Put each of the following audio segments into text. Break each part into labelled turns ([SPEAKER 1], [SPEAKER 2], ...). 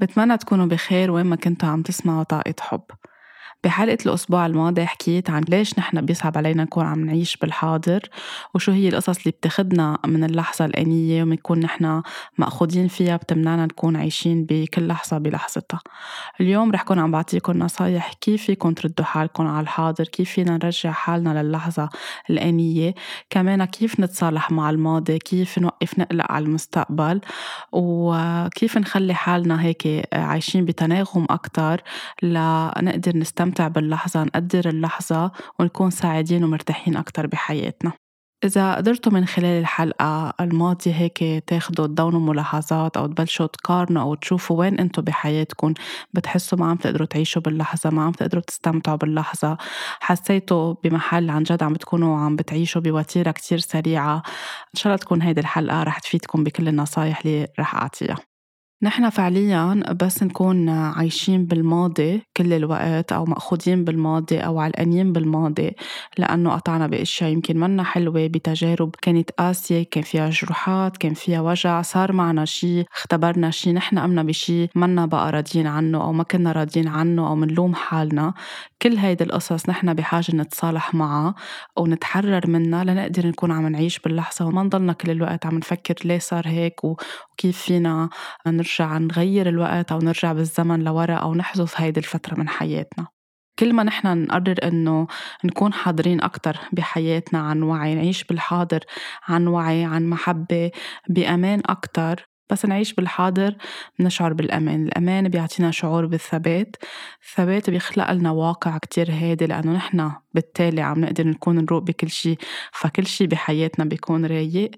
[SPEAKER 1] بتمنى تكونوا بخير وين ما كنتوا عم تسمعوا طاقة حب. بحلقة الأسبوع الماضي حكيت عن ليش نحن بيصعب علينا نكون عم نعيش بالحاضر وشو هي القصص اللي بتاخدنا من اللحظة الآنية وبنكون نحن مأخوذين فيها بتمنعنا نكون عايشين بكل لحظة بلحظتها. اليوم رح كون عم بعطيكم نصايح كيف فيكم تردوا حالكم على الحاضر كيف فينا نرجع حالنا للحظة الآنية كمان كيف نتصالح مع الماضي كيف نوقف نقلق على المستقبل وكيف نخلي حالنا هيك عايشين بتناغم أكتر لنقدر نستمتع نستمتع باللحظة نقدر اللحظة ونكون سعيدين ومرتاحين أكتر بحياتنا. إذا قدرتوا من خلال الحلقة الماضية هيك تاخدوا تدونوا ملاحظات أو تبلشوا تقارنوا أو تشوفوا وين أنتوا بحياتكم بتحسوا ما عم تقدروا تعيشوا باللحظة ما عم تقدروا تستمتعوا باللحظة. حسيتوا بمحل عن جد عم بتكونوا عم بتعيشوا بوتيرة كتير سريعة. إن شاء الله تكون هيدي الحلقة رح تفيدكم بكل النصايح اللي رح أعطيها. نحن فعليا بس نكون عايشين بالماضي كل الوقت أو مأخوذين بالماضي أو علقانين بالماضي لأنه قطعنا بأشياء يمكن منا حلوة بتجارب كانت قاسية كان فيها جروحات كان فيها وجع صار معنا شيء اختبرنا شيء نحن قمنا بشيء منا بقى راضيين عنه أو ما كنا راضيين عنه أو منلوم حالنا. كل هيدي القصص نحن بحاجة نتصالح معها ونتحرر منها لنقدر نكون عم نعيش باللحظة وما نضلنا كل الوقت عم نفكر ليه صار هيك وكيف فينا نرجع نغير الوقت أو نرجع بالزمن لورا أو نحذف هيدي الفترة من حياتنا. كل ما نحن نقرر إنه نكون حاضرين أكثر بحياتنا عن وعي نعيش بالحاضر عن وعي عن محبة بأمان أكثر بس نعيش بالحاضر نشعر بالأمان. الأمان بيعطينا شعور بالثبات. الثبات بيخلق لنا واقع كتير هادي لأنه نحن بالتالي عم نقدر نكون نروق بكل شيء فكل شيء بحياتنا بيكون رايق.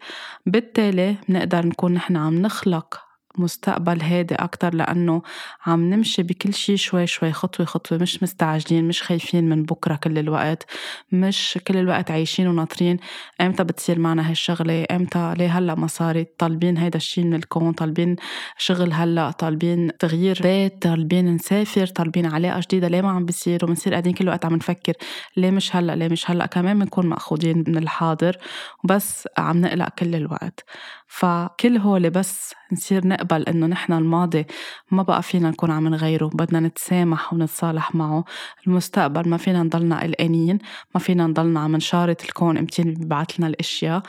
[SPEAKER 1] بالتالي بنقدر نكون نحن عم نخلق مستقبل هادي أكتر لأنه عم نمشي بكل شي شوي شوي خطوة خطوة مش مستعجلين مش خايفين من بكرة كل الوقت مش كل الوقت عايشين وناطرين. إمتى بتصير معنا هالشغلة؟ إمتى؟ ليه هلأ ما صارت؟ طالبين هيدا الشي من الكون طالبين شغل هلأ طالبين تغيير بيت طالبين نسافر طالبين علاقة جديدة. ليه ما عم بيصير؟ وبنصير قاعدين كل الوقت عم نفكر ليه مش هلأ؟ ليه مش هلأ؟ كمان بنكون مأخوذين من الحاضر وبس عم نقلق كل الوقت. فكل هول بس نصير نقبل إنه نحن الماضي ما بقى فينا نكون عم نغيره بدنا نتسامح ونتصالح معه. المستقبل ما فينا نضلنا قلقانين ما فينا نضلنا عم نشارط الكون امتين بيبعت لنا الأشياء.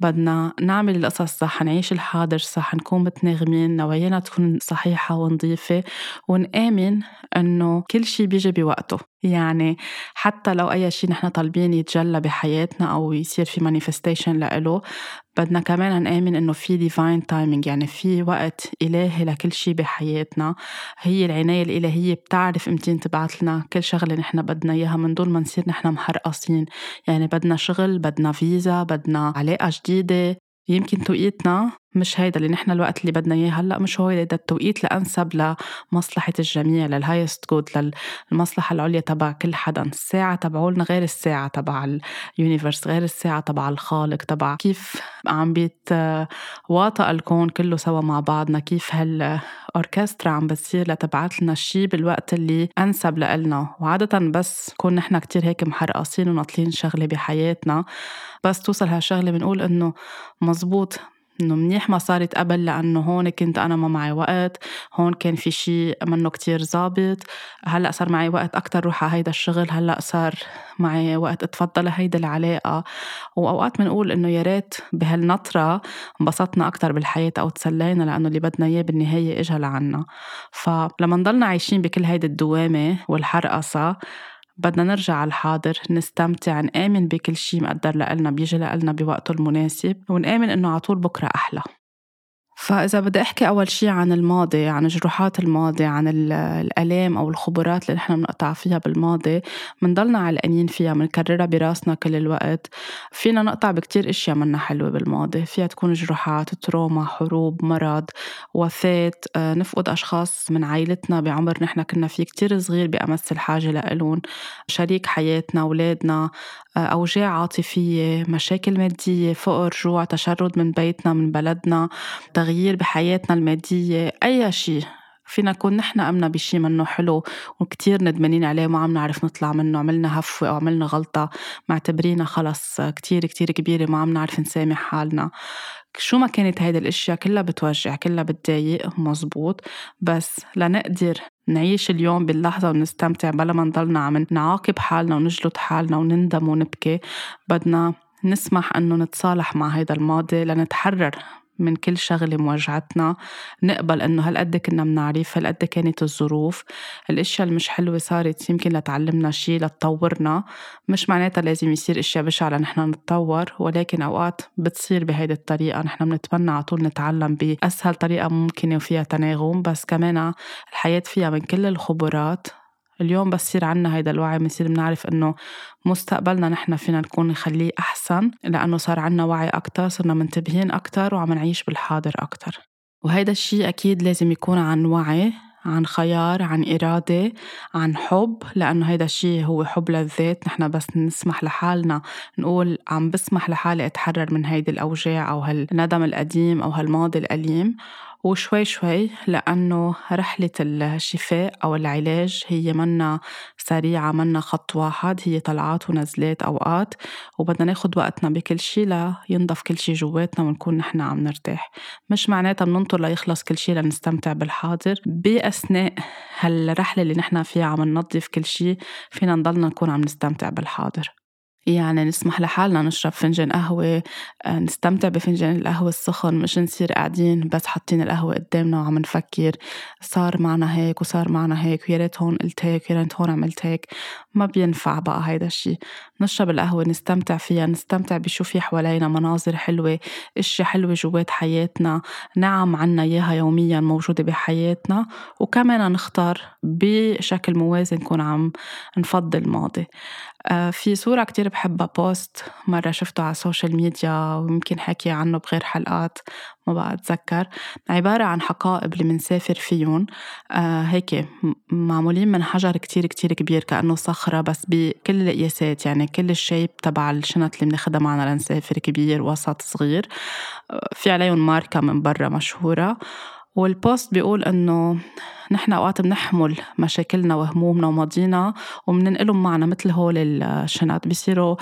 [SPEAKER 1] بدنا نعمل القصص صح نعيش الحاضر صح نكون متناغمين نوايانا تكون صحيحة ونظيفة ونآمن إنه كل شي بيجي بوقته. يعني حتى لو أي شي نحن طالبين يتجلى بحياتنا أو يصير في manifestation لإله بدنا كمان نآمن إنه في divine timing يعني في وقت إلهي لكل شي بحياتنا. هي العناية الإلهية بتعرف إمتين تبعت لنا كل شغلة نحن بدنا إياها من دون ما نصير نحن محرقصين. يعني بدنا شغل بدنا فيزا بدنا علاقة جديدة. يمكن توقيتنا مش هيدا اللي نحن الوقت اللي بدنا اياه هلأ مش هو هيدا التوقيت الانسب لمصلحة الجميع لل highest good للمصلحة العليا تبع كل حدا. الساعة تبعولنا غير الساعة تبع ال universe غير الساعة تبع الخالق تبع كيف عم بيتواطأ الكون كله سوا مع بعضنا كيف هالأوركسترا عم بتصير لتبعت لنا الشيء بالوقت اللي أنسب لنا وعادة بس كون نحن كتير هيك محرقصين وناطرين شغلة بحياتنا بس توصل هالشغلة بنقول إنه مزبوط. إنه منيح ما صارت قبل لأنه هون كنت أنا ما معي وقت هون كان في شيء منه كتير ظابط. هلأ صار معي وقت أكثر روح على هيدا الشغل هلأ صار معي وقت أتفضل هيدا العلاقة. وأوقات بنقول إنه يا ريت بهالنطرة انبسطنا أكثر بالحياة أو تسلينا لأنه اللي بدنا إياه بالنهاية اجى لعنا. فلما نضلنا عايشين بكل هيدي الدوامة والحرقصة بدنا نرجع على الحاضر نستمتع نآمن بكل شي مقدر لنا بيجي لنا بوقته المناسب ونآمن إنه عطول بكرة أحلى. فإذا بدي أحكي أول شي عن الماضي عن جروحات الماضي عن الآلام أو الخبرات اللي نحن بنقطع فيها بالماضي بنضلنا علقانين فيها بنكررها براسنا كل الوقت. فينا نقطع بكتير أشياء منا حلوة بالماضي فيها تكون جروحات تروما حروب مرض وفاة آه، نفقد أشخاص من عائلتنا بعمر نحن كنا فيه كتير صغير بأمس الحاجة لإلهم. شريك حياتنا أولادنا أوجاع عاطفية مشاكل مادية فقر جوع تشرد من بيتنا من بلدنا تغيير بحياتنا المادية أي شيء فينا نكون نحن قمنا بشي منه حلو وكتير ندمانين عليه وما عم نعرف نطلع منه. عملنا هفوة أو عملنا غلطة معتبرينها خلص كتير كتير كبيرة ما عم نعرف نسامح حالنا. شو ما كانت هيدي الأشياء كلها بتوجع كلها بتضايق مزبوط. بس لنقدر نعيش اليوم باللحظة ونستمتع بلا ما نضلنا عم نعاقب حالنا ونجلد حالنا ونندم ونبكي. بدنا نسمح إنه نتصالح مع هيدا الماضي لنتحرر من كل شغلة موجعتنا نقبل إنه هالقد كنا منعرف هالقد كانت الظروف. الأشياء المش حلوة صارت يمكن لتعلمنا شي لتطورنا. مش معناتها لازم يصير أشياء بشعة لنحن نتطور ولكن أوقات بتصير بهيدي الطريقة. نحن بنتمنى على طول نتعلم بأسهل طريقة ممكنة وفيها تناغم. بس كمان الحياة فيها من كل الخبرات. اليوم بس يصير عنا هيدا الوعي بنصير بنعرف إنه مستقبلنا نحن فينا نكون نخليه أحسن لأنه صار عنا وعي أكثر صرنا منتبهين أكثر وعم نعيش بالحاضر أكثر وهيدا الشيء أكيد لازم يكون عن وعي عن خيار عن إرادة عن حب لأنه هيدا الشيء هو حب للذات. نحن بس نسمح لحالنا نقول عم بسمح لحالي أتحرر من هيدي الأوجاع أو هالندم القديم أو هالماضي الأليم. وشوي شوي لأنه رحلة الشفاء أو العلاج هي منا سريعة منا خط واحد هي طلعات ونزلات أوقات وبدنا ناخد وقتنا بكل شي لينضف كل شي جواتنا ونكون نحن عم نرتاح. مش معناتها بننطر ليخلص كل شي لنستمتع بالحاضر. بأثناء هالرحلة اللي نحن فيها عم ننظف كل شي فينا نضلنا نكون عم نستمتع بالحاضر. يعني نسمح لحالنا نشرب فنجان قهوة آه، نستمتع بفنجان القهوة السخن مش نصير قاعدين بس حاطين القهوة قدامنا وعم نفكر صار معنا هيك وصار معنا هيك ويا ريت هون قلت هيك ويا ريت هون عملت هيك. ما بينفع بقى هيدا الشي. نشرب القهوة نستمتع فيها نستمتع بشو في حوالينا مناظر حلوة اشياء حلوة جوات حياتنا نعم عنا إياها يوميا موجودة بحياتنا وكمان نختار بشكل موازي نكون عم نفضل الماضي. في صورة كتير بحبها post مرة شفته على ال social media ويمكن حكي عنه بغير حلقات ما بقى أتذكر عبارة عن حقائب اللي منسافر فيهم. آه هيك معمولين من حجر كتير كتير كبير كأنه صخرة بس بكل القياسات يعني كل ال shape تبع الشنط اللي بناخدها معنا لنسافر كبير وسط صغير. آه في عليهم ماركة من برا مشهورة. وال post بيقول إنه نحن أوقات بنحمل مشاكلنا وهمومنا وماضينا وبننقلهم معنا مثل هول الشنط بيصيروا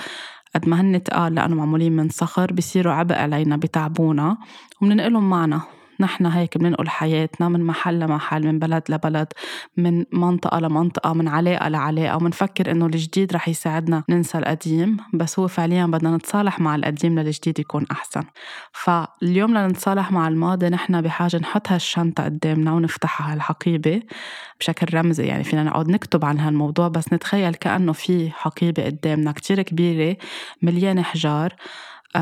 [SPEAKER 1] قد ما هن تقال لأنه معمولين من صخر بيصيروا عبء علينا بتعبونا وبننقلهم معنا. نحن هيك بننقل حياتنا من محل لمحل من بلد لبلد من منطقة لمنطقة من علاقة لعلاقة ومنفكر إنه الجديد رح يساعدنا ننسى القديم بس هو فعليا بدنا نتصالح مع القديم للجديد يكون أحسن. فاليوم لنتصالح مع الماضي نحن بحاجة نحط هالشنطة قدامنا ونفتحها هالحقيبة بشكل رمزي يعني فينا نقعد نكتب عن هالموضوع بس نتخيل كأنه في حقيبة قدامنا كتير كبيرة مليانة حجار.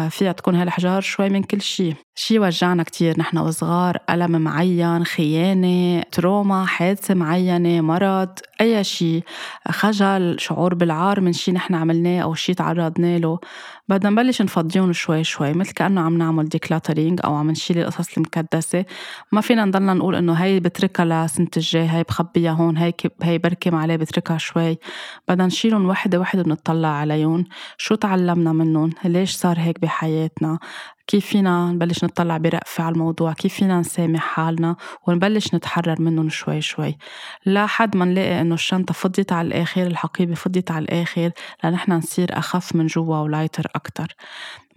[SPEAKER 1] فيها تكون هالحجار شوي من كل شيء شي وجعنا كتير. نحن وصغار ألم معين خيانة trauma حادثة معينة مرض أي شي. خجل شعور بالعار من شي نحن عملناه أو شي تعرضنا له. بدنا نبلش نفضيهم شوي شوي. مثل كأنه عم نعمل decluttering أو عم نشيل القصص المكدسة. ما فينا نضلنا نقول إنه هي بتركها لسنة الجاي هي بخبيها هون هي هي بركم عليه بتركها شوي. بدنا نشيلهم وحدة وحدة ونطلع عليهم. شو تعلمنا منهم؟ ليش صار هيك بحياتنا. كيف فينا نبلش نطلع برأفة على الموضوع؟ كيف فينا نسامح حالنا ونبلش نتحرر منهم شوي شوي؟ لحد ما نلاقي إنه الشنطة فضيت على الآخر الحقيبة فضيت على الآخر لنحن نصير أخف من جوا ولايتر أكتر.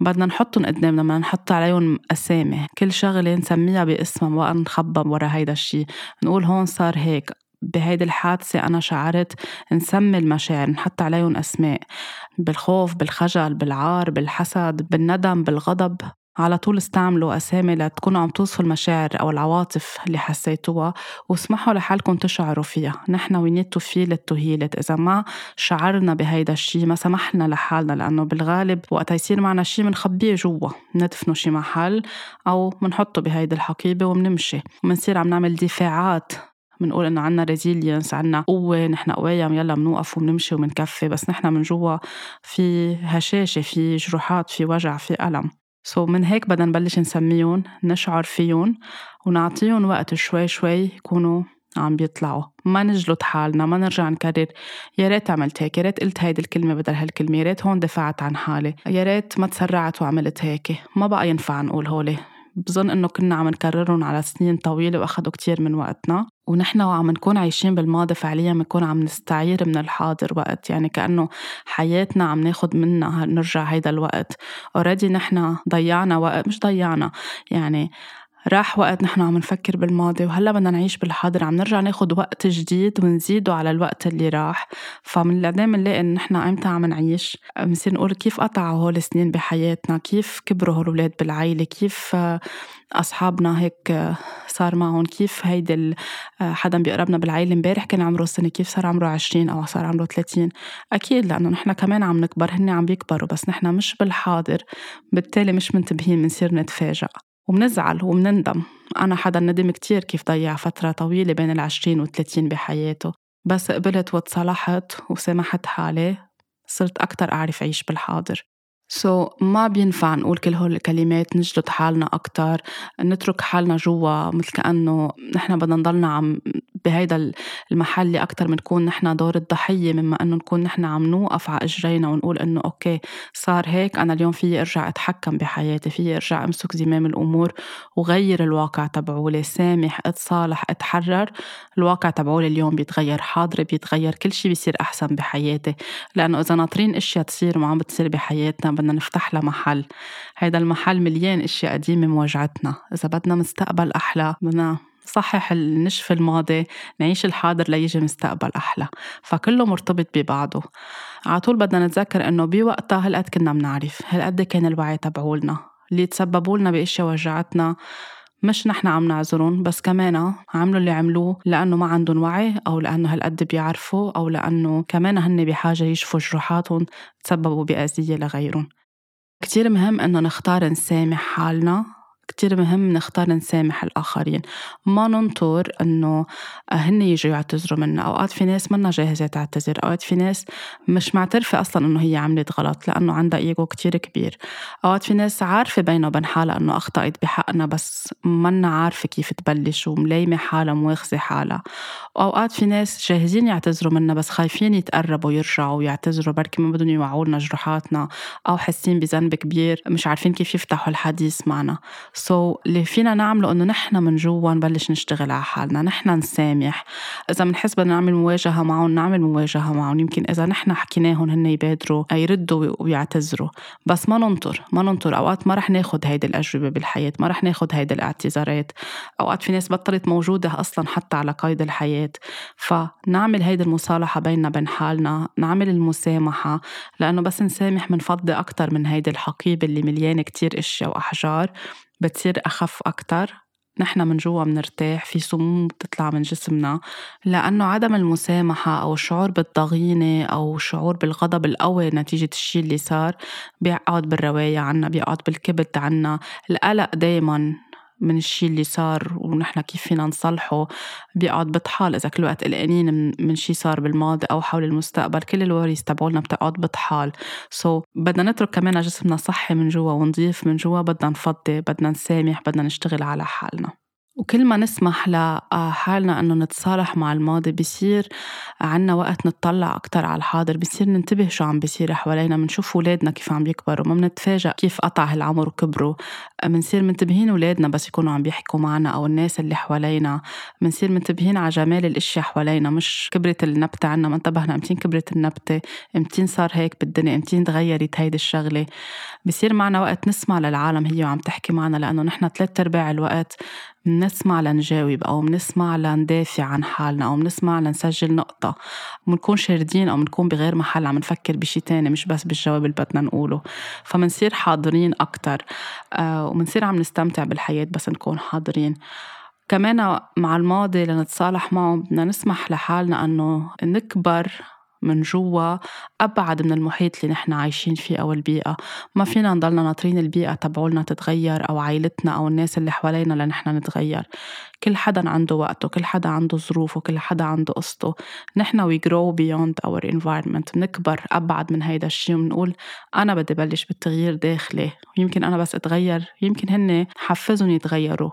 [SPEAKER 1] بدنا نحطهم قدامنا بدنا نحط عليهم أسامي. كل شغلة نسميها باسمها وقت نخبى ورا هيدا الشي. نقول هون صار هيك. بهيدي الحادثة أنا شعرت نسمي المشاعر نحط عليهم أسماء بالخوف بالخجل بالعار بالحسد بالندم بالغضب على طول استعملوا أسامي لتكونوا عم توصفوا المشاعر أو العواطف اللي حسيتوها واسمحوا لحالكم تشعروا فيها. نحن we need to إذا ما شعرنا بهيدا الشيء ما سمحنا لحالنا لأنه بالغالب وقت يصير معنا شيء بنخبيه جوا ندفنه شي محل أو بنحطه بهيدي الحقيبة وبنمشي وبنصير عم نعمل دفاعات بنقول إنه عنا resilience عنا قوة نحن قوية يلا بنوقف وبنمشي وبنكفي بس نحن من جوا في هشاشة في جروحات في وجع في ألم. so من هيك بدنا نبلش نسميهم نشعر فيهم ونعطيهم وقت شوي شوي يكونوا عم بيطلعوا. ما نجلد حالنا ما نرجع نكرر. يا ريت عملت هيك يا ريت قلت هيدي الكلمة بدل هالكلمة يا ريت هون دافعت عن حالي. يا ريت ما تسرعت وعملت هيك. ما بقى ينفع نقول هولي. بظن إنه كنا عم نكررهم على سنين طويلة واخدوا كتير من وقتنا. ونحن وعم نكون عايشين بالماضي فعليا بنكون عم نستعير من الحاضر وقت. يعني كأنه حياتنا عم ناخد منها نرجع هيدا الوقت. already نحن ضيعنا وقت مش ضيعنا يعني راح وقت نحن عم نفكر بالماضي وهلأ بدنا نعيش بالحاضر. عم نرجع ناخد وقت جديد ونزيده على الوقت اللي راح. فمن بعدين بنلاقي إن نحن إمتى عم نعيش؟ بنصير نقول كيف قطعوا هول السنين بحياتنا؟ كيف كبروا هول الاولاد بالعائله كيف أصحابنا هيك صار معهم؟ كيف هيدي حدا بيقربنا بالعائله امبارح كان عمره سنة كيف صار عمره 20 أو صار عمره 30 أكيد لأنه نحن كمان عم نكبر هن عم بيكبروا بس نحن مش بالحاضر. بالتالي مش منتبهين بنصير نتفاجئ ومنزعل ومنندم. أنا حدا ندم كتير كيف ضيع فترة طويلة بين العشرين والثلاثين بحياته. بس قبلت وتصالحت وسامحت حالي صرت أكتر أعرف أعيش بالحاضر. so, ما بينفع نقول كل هول الكلمات نجلد حالنا أكتر نترك حالنا جوا مثل كأنه نحن بدنا نضلنا عم بهيدا المحل أكتر من نكون نحن دور الضحية مما أنه نكون نحن عم نوقف على إجرينا ونقول أنه okay صار هيك أنا اليوم فيي أرجع أتحكم بحياتي فيي أرجع أمسك زمام الأمور وغير الواقع تبعولي سامح أتصالح أتحرر الواقع تبعولي اليوم بيتغير حاضري بيتغير كل شيء بيصير أحسن بحياتي لأنه إذا ناطرين أشياء تصير وما عم بتصير بحياتنا بدنا نفتح لها محل. هيدا المحل مليان أشياء قديمة مواجعتنا إذا بدنا مستقبل أحلى بدنا نصحح النشف الماضي نعيش الحاضر ليجي مستقبل أحلى. فكله مرتبط ببعضه. على طول بدنا نتذكر إنه بوقتها هالقد كنا بنعرف. هالقد كان الوعي تبعولنا. اللي تسببوا لنا بأشياء وجعتنا مش نحن عم نعذرهم بس كمان عملوا اللي عملوه لأنه ما عندهم وعي أو لأنه هالقد بيعرفوا أو لأنه كمان هن بحاجة يشفوا جروحاتهم تسببوا بأذية لغيرهم. كتير مهم إنه نختار نسامح حالنا كتير مهم نختار نسامح الآخرين. ما ننطر إنه هن يجوا يعتذروا منا. أوقات في ناس منا جاهزة تعتذر. أوقات في ناس مش معترفة أصلا إنه هي عملت غلط لأنه عندها إيجو كتير كبير. أوقات في ناس عارفة بينها وبين حالها إنه أخطأت بحقنا بس منا عارفة كيف تبلش وملايمة حالها مواخذة حالها. وأوقات في ناس جاهزين يعتذروا منا بس خايفين يتقربوا يرجعوا ويعتذروا بركي ما بدهم يوعوا لنا جروحاتنا أو حاسين بذنب كبير مش عارفين كيف يفتحوا الحديث معنا. سو so, اللي فينا نعمله إنه نحن من جوا نبلش نشتغل على حالنا نحن نسامح. إذا بنحس بدنا نعمل مواجهة معهم نعمل مواجهة معهم. يمكن إذا نحن حكيناهم هن يبادروا يردوا ويعتذروا. بس ما ننطر ما ننطر. أوقات ما رح ناخذ هيدي الأجوبة بالحياة ما رح ناخذ هيدي الاعتذارات. أوقات في ناس بطلت موجودة أصلا حتى على قيد الحياة. فنعمل هيدي المصالحة بيننا بين حالنا نعمل المسامحة لأنه بس نسامح منفضي أكثر من هيدي الحقيبة اللي مليانة كتير إشياء وأحجار. بتصير أخف أكتر. نحن من جوا منرتاح في سموم بتطلع من جسمنا. لأنه عدم المسامحة أو الشعور بالضغينة أو الشعور بالغضب القوي نتيجة الشي اللي صار بيقعد بالرواية عنا بيقعد بالكبت عنا. القلق دايما من الشيء اللي صار ونحن كيف فينا نصلحه بيقعد بطحال. إذا كل وقت قلقانين من شيء صار بالماضي أو حول المستقبل كل الوريث تبعولنا بتقعد بطحال. سو so, بدنا نترك كمان جسمنا صحي من جوا ونضيف من جوا بدنا نفضي بدنا نسامح بدنا نشتغل على حالنا. وكل ما نسمح لحالنا إنه نتصالح مع الماضي بصير عنا وقت نطلع أكثر على الحاضر بصير ننتبه شو عم بيصير حوالينا بنشوف اولادنا كيف عم بيكبروا ما بنتفاجئ كيف قطع هالعمر وكبروا. بنصير منتبهين اولادنا بس يكونوا عم بيحكوا معنا أو الناس اللي حوالينا. بنصير منتبهين على جمال الأشياء حوالينا مش كبرت النبتة عنا ما انتبهنا أمتين كبرت النبتة أمتين صار هيك بالدنيا أمتين تغيرت هيدي الشغلة. بصير معنا وقت نسمع للعالم هي وعم تحكي معنا لأنه نحن ثلاث أرباع الوقت منسمع لنجاوب أو منسمع لندافع عن حالنا أو منسمع لنسجل نقطة. بنكون شاردين أو بنكون بغير محل عم نفكر بشي تاني مش بس بالجواب اللي بدنا نقوله. فمنصير حاضرين أكتر آه ومنصير عم نستمتع بالحياة بس نكون حاضرين. كمان مع الماضي لنتصالح معه بدنا نسمح لحالنا أنه نكبر من جوا أبعد من المحيط اللي نحن عايشين فيه أو البيئة. ما فينا نضلنا ناطرين البيئة تبعولنا تتغير أو عائلتنا أو الناس اللي حوالينا لنحن نتغير. كل حدا عنده وقته كل حدا عنده ظروفه كل حدا عنده قصته. نحن we grow beyond our environment. بنكبر أبعد من هيدا الشيء وبنقول أنا بدي بلش بالتغيير داخلي. يمكن أنا بس أتغير يمكن هن حفزهم يتغيروا.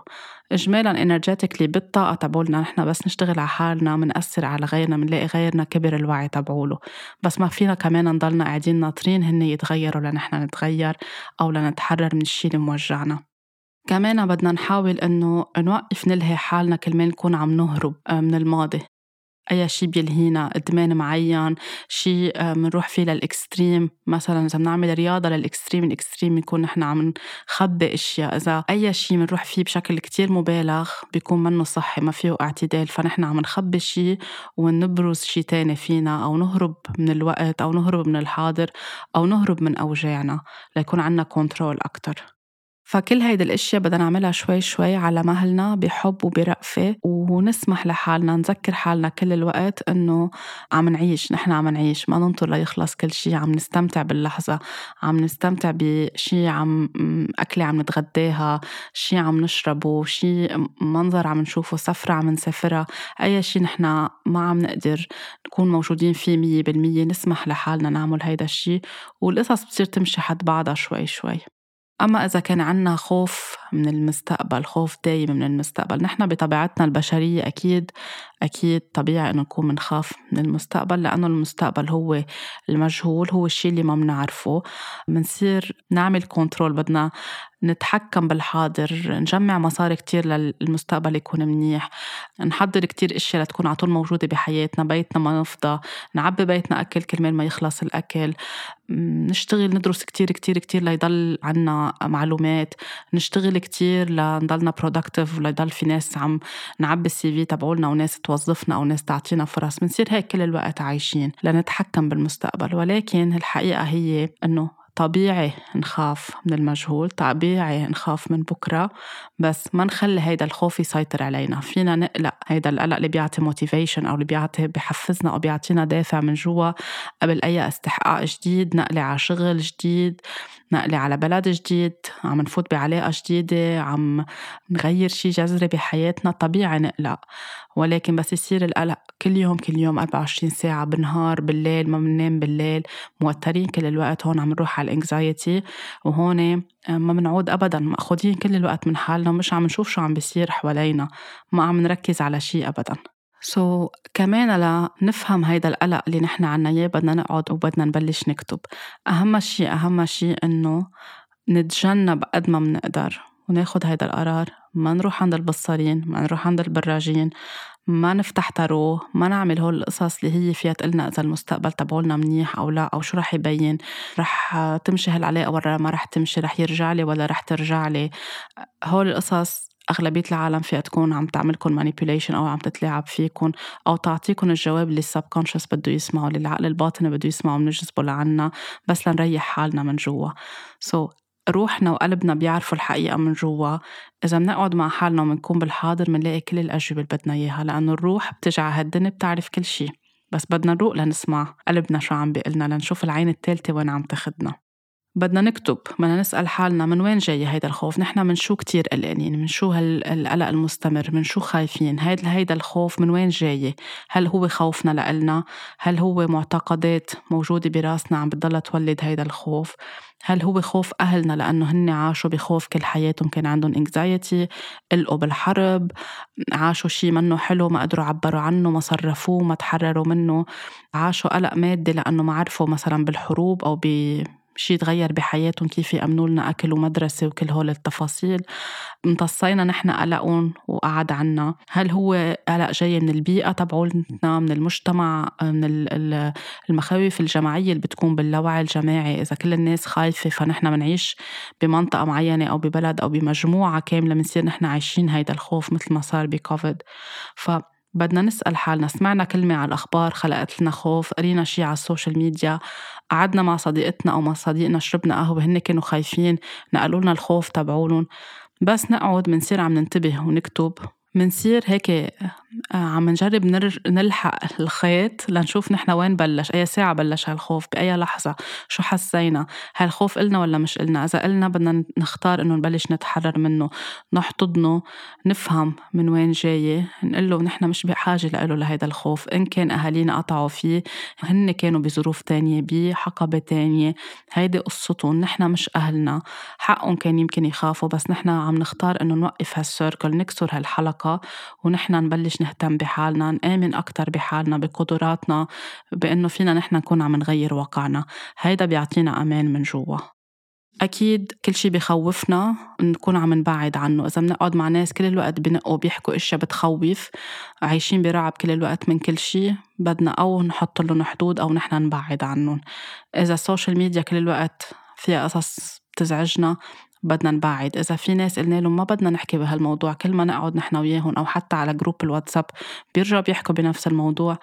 [SPEAKER 1] اجمالا انرجيتيكلي بالطاقة تبعولنا. نحن بس نشتغل على حالنا منأثر على غيرنا بنلاقي غيرنا كبر الوعي تبعوله. بس ما فينا كمان نضلنا قاعدين ناطرين هن يتغيروا لنحن نتغير أو لنتحرر من الشيء اللي موجعنا. كمان بدنا نحاول إنه نوقف نلهي حالنا كل ما نكون عم نهرب آه، من الماضي. أي شيء بيلهينا إدمان معين شيء بنروح آه، فيه لل extreme. مثلا إذا بنعمل رياضة لل extreme ال extreme بيكون نحن عم نخبي أشياء. إذا أي شيء بنروح فيه بشكل كتير مبالغ بيكون منه صحي ما فيه اعتدال. فنحن عم نخبي شيء ونبرز شيء تاني فينا أو نهرب من الوقت أو نهرب من الحاضر أو نهرب من أوجاعنا ليكون عنا كنترول أكتر. فكل هيدي الأشياء بدنا نعملها شوي شوي على مهلنا بحب وبرأفة ونسمح لحالنا نذكر حالنا كل الوقت إنه عم نعيش نحن عم نعيش ما ننطر ليخلص كل شيء عم نستمتع باللحظة عم نستمتع بشيء عم أكلة عم نتغداها شيء عم نشربه شيء منظر عم نشوفه سفرة عم نسافرها أي شيء نحن ما عم نقدر نكون موجودين فيه مية بالمية نسمح لحالنا نعمل هيدا الشيء والقصص بتصير تمشي حد بعضها شوي شوي. أما إذا كان عنا خوف من المستقبل خوف دايم من المستقبل. نحن بطبيعتنا البشرية أكيد أكيد طبيعي إنه نكون منخاف من المستقبل لأنه المستقبل هو المجهول هو الشيء اللي ما بنعرفه منصير نعمل كنترول بدنا نتحكم بالحاضر نجمع مصاري كتير للمستقبل يكون منيح نحضر كتير إشياء لتكون على طول موجودة بحياتنا بيتنا ما نفضى نعبي بيتنا أكل كرمال ما يخلص الأكل نشتغل ندرس كتير كتير كتير ليضل عنا معلومات نشتغل كتير لنضلنا productive وليضل في ناس عم نعبي ال CV تبعولنا وناس توظفنا أو ناس تعطينا فرص. بنصير هيك كل الوقت عايشين لنتحكم بالمستقبل. ولكن الحقيقة هي إنه طبيعي نخاف من المجهول طبيعي نخاف من بكرة بس ما نخلي هيدا الخوف يسيطر علينا. فينا نقلق هيدا القلق اللي بيعطي motivation أو اللي بيعطي بحفزنا أو بيعطينا دافع من جوا قبل أي استحقاق جديد نقلة على شغل جديد. نقلة على بلد جديد عم نفوت بعلاقة جديدة عم نغير شي جذري بحياتنا طبيعي نقلق. ولكن بس يصير القلق كل يوم كل يوم 24 ساعة بالنهار بالليل ما بننام بالليل موترين كل الوقت هون عم نروح على ال anxiety. وهون آه، ما بنعود ابدا مأخوذين كل الوقت من حالنا ومش عم نشوف شو عم بيصير حوالينا ما عم نركز على شيء ابدا. سو so, كمان لنفهم هيدا القلق اللي نحن عنا إياه بدنا نقعد وبدنا نبلش نكتب. أهم شيء أهم شيء إنه نتجنب قد ما بنقدر وناخد هيدا القرار. ما نروح عند البصارين ما نروح عند البراجين ما نفتح تارو ما نعمل هول القصص اللي هي فيها تقلنا إذا المستقبل تبعولنا منيح أو لا أو شو رح يبين. رح تمشي هالعلاقة ولا ما رح تمشي رح يرجع لي ولا رح ترجع لي. هول القصص أغلبية العالم فيها تكون عم تعملكم manipulation أو عم تتلاعب فيكم أو تعطيكم الجواب اللي ال subconscious بده يسمعه اللي العقل الباطني بده يسمعه بنجذبه لعنا بس لنريح حالنا من جوا. so, روحنا وقلبنا بيعرفوا الحقيقة من جوا. إذا بنقعد مع حالنا وبنكون بالحاضر بنلاقي كل الأجوبة اللي بدنا إياها لأنه الروح بتجي على هالدنيا بتعرف كل شي. بس بدنا نروق لنسمع قلبنا شو عم بيقلنا لنشوف العين الثالثة وين عم تاخدنا. بدنا نكتب بدنا نسأل حالنا من وين جاي هيدا الخوف؟ نحن من شو كتير قلقانين؟ من شو هالقلق المستمر؟ من شو خايفين؟ هيدا هيدا الخوف من وين جاي؟ هل هو خوفنا لإلنا؟ هل هو معتقدات موجودة براسنا عم بتضلها تولد هيدا الخوف؟ هل هو خوف أهلنا لأنه هن عاشوا بخوف كل حياتهم كان عندهم انكزايتي قلقوا بالحرب عاشوا شيء منه حلو ما قدروا عبروا عنه ما صرفوه ما تحرروا منه. عاشوا قلق مادي لأنه ما عرفوا مثلا بالحروب أو شيء تغير بحياتهم كيف يأمنوا لنا أكل ومدرسة وكل هول التفاصيل. امتصينا نحن قلقهم وقعد عنا. هل هو قلق جاي من البيئة تبعولنا من المجتمع من المخاوف الجماعية اللي بتكون باللاوعي الجماعي؟ إذا كل الناس خايفة فنحن بنعيش بمنطقة معينة أو ببلد أو بمجموعة كاملة بنصير نحن عايشين هيدا الخوف مثل ما صار بكوفيد ف بدنا نسأل حالنا سمعنا كلمة على الأخبار خلقت لنا خوف قرينا شي على السوشيال ميديا. قعدنا مع صديقتنا أو مع صديقنا شربنا قهوة هن كانوا خايفين نقلوا لنا الخوف تبعولن. بس نقعد بنصير عم ننتبه ونكتب. منصير هيك آه، عم نجرب نلحق الخيط لنشوف نحن وين بلش أي ساعة بلش هالخوف بأي لحظة شو حسينا هالخوف إلنا ولا مش إلنا؟ إذا إلنا بدنا نختار إنه نبلش نتحرر منه نحتضنه نفهم من وين جاي نقول له نحن مش بحاجة له لهيدا الخوف إن كان أهالينا قطعوا فيه هن كانوا بظروف تانية بحقبة تانية هيدي قصتهم نحن مش أهلنا حقهم كان يمكن يخافوا بس نحن عم نختار إنه نوقف هالسيركل نكسر هالحلقة. ونحن نبلش نهتم بحالنا نآمن أكتر بحالنا بقدراتنا بأنه فينا نحن نكون عم نغير واقعنا. هيدا بيعطينا أمان من جوا. أكيد كل شي بخوفنا نكون عم نبعد عنه. إذا بنقعد مع ناس كل الوقت بنقوا بيحكوا أشياء بتخوف عايشين برعب كل الوقت من كل شي بدنا أو نحط لهم حدود أو نحن نبعد عنهم. إذا السوشيال ميديا كل الوقت فيها قصص بتزعجنا بدنا نبعد. إذا في ناس قلنا لهم ما بدنا نحكي بهالموضوع كل ما نقعد نحن وياهم أو حتى على group الواتساب بيرجعوا بيحكوا بنفس الموضوع.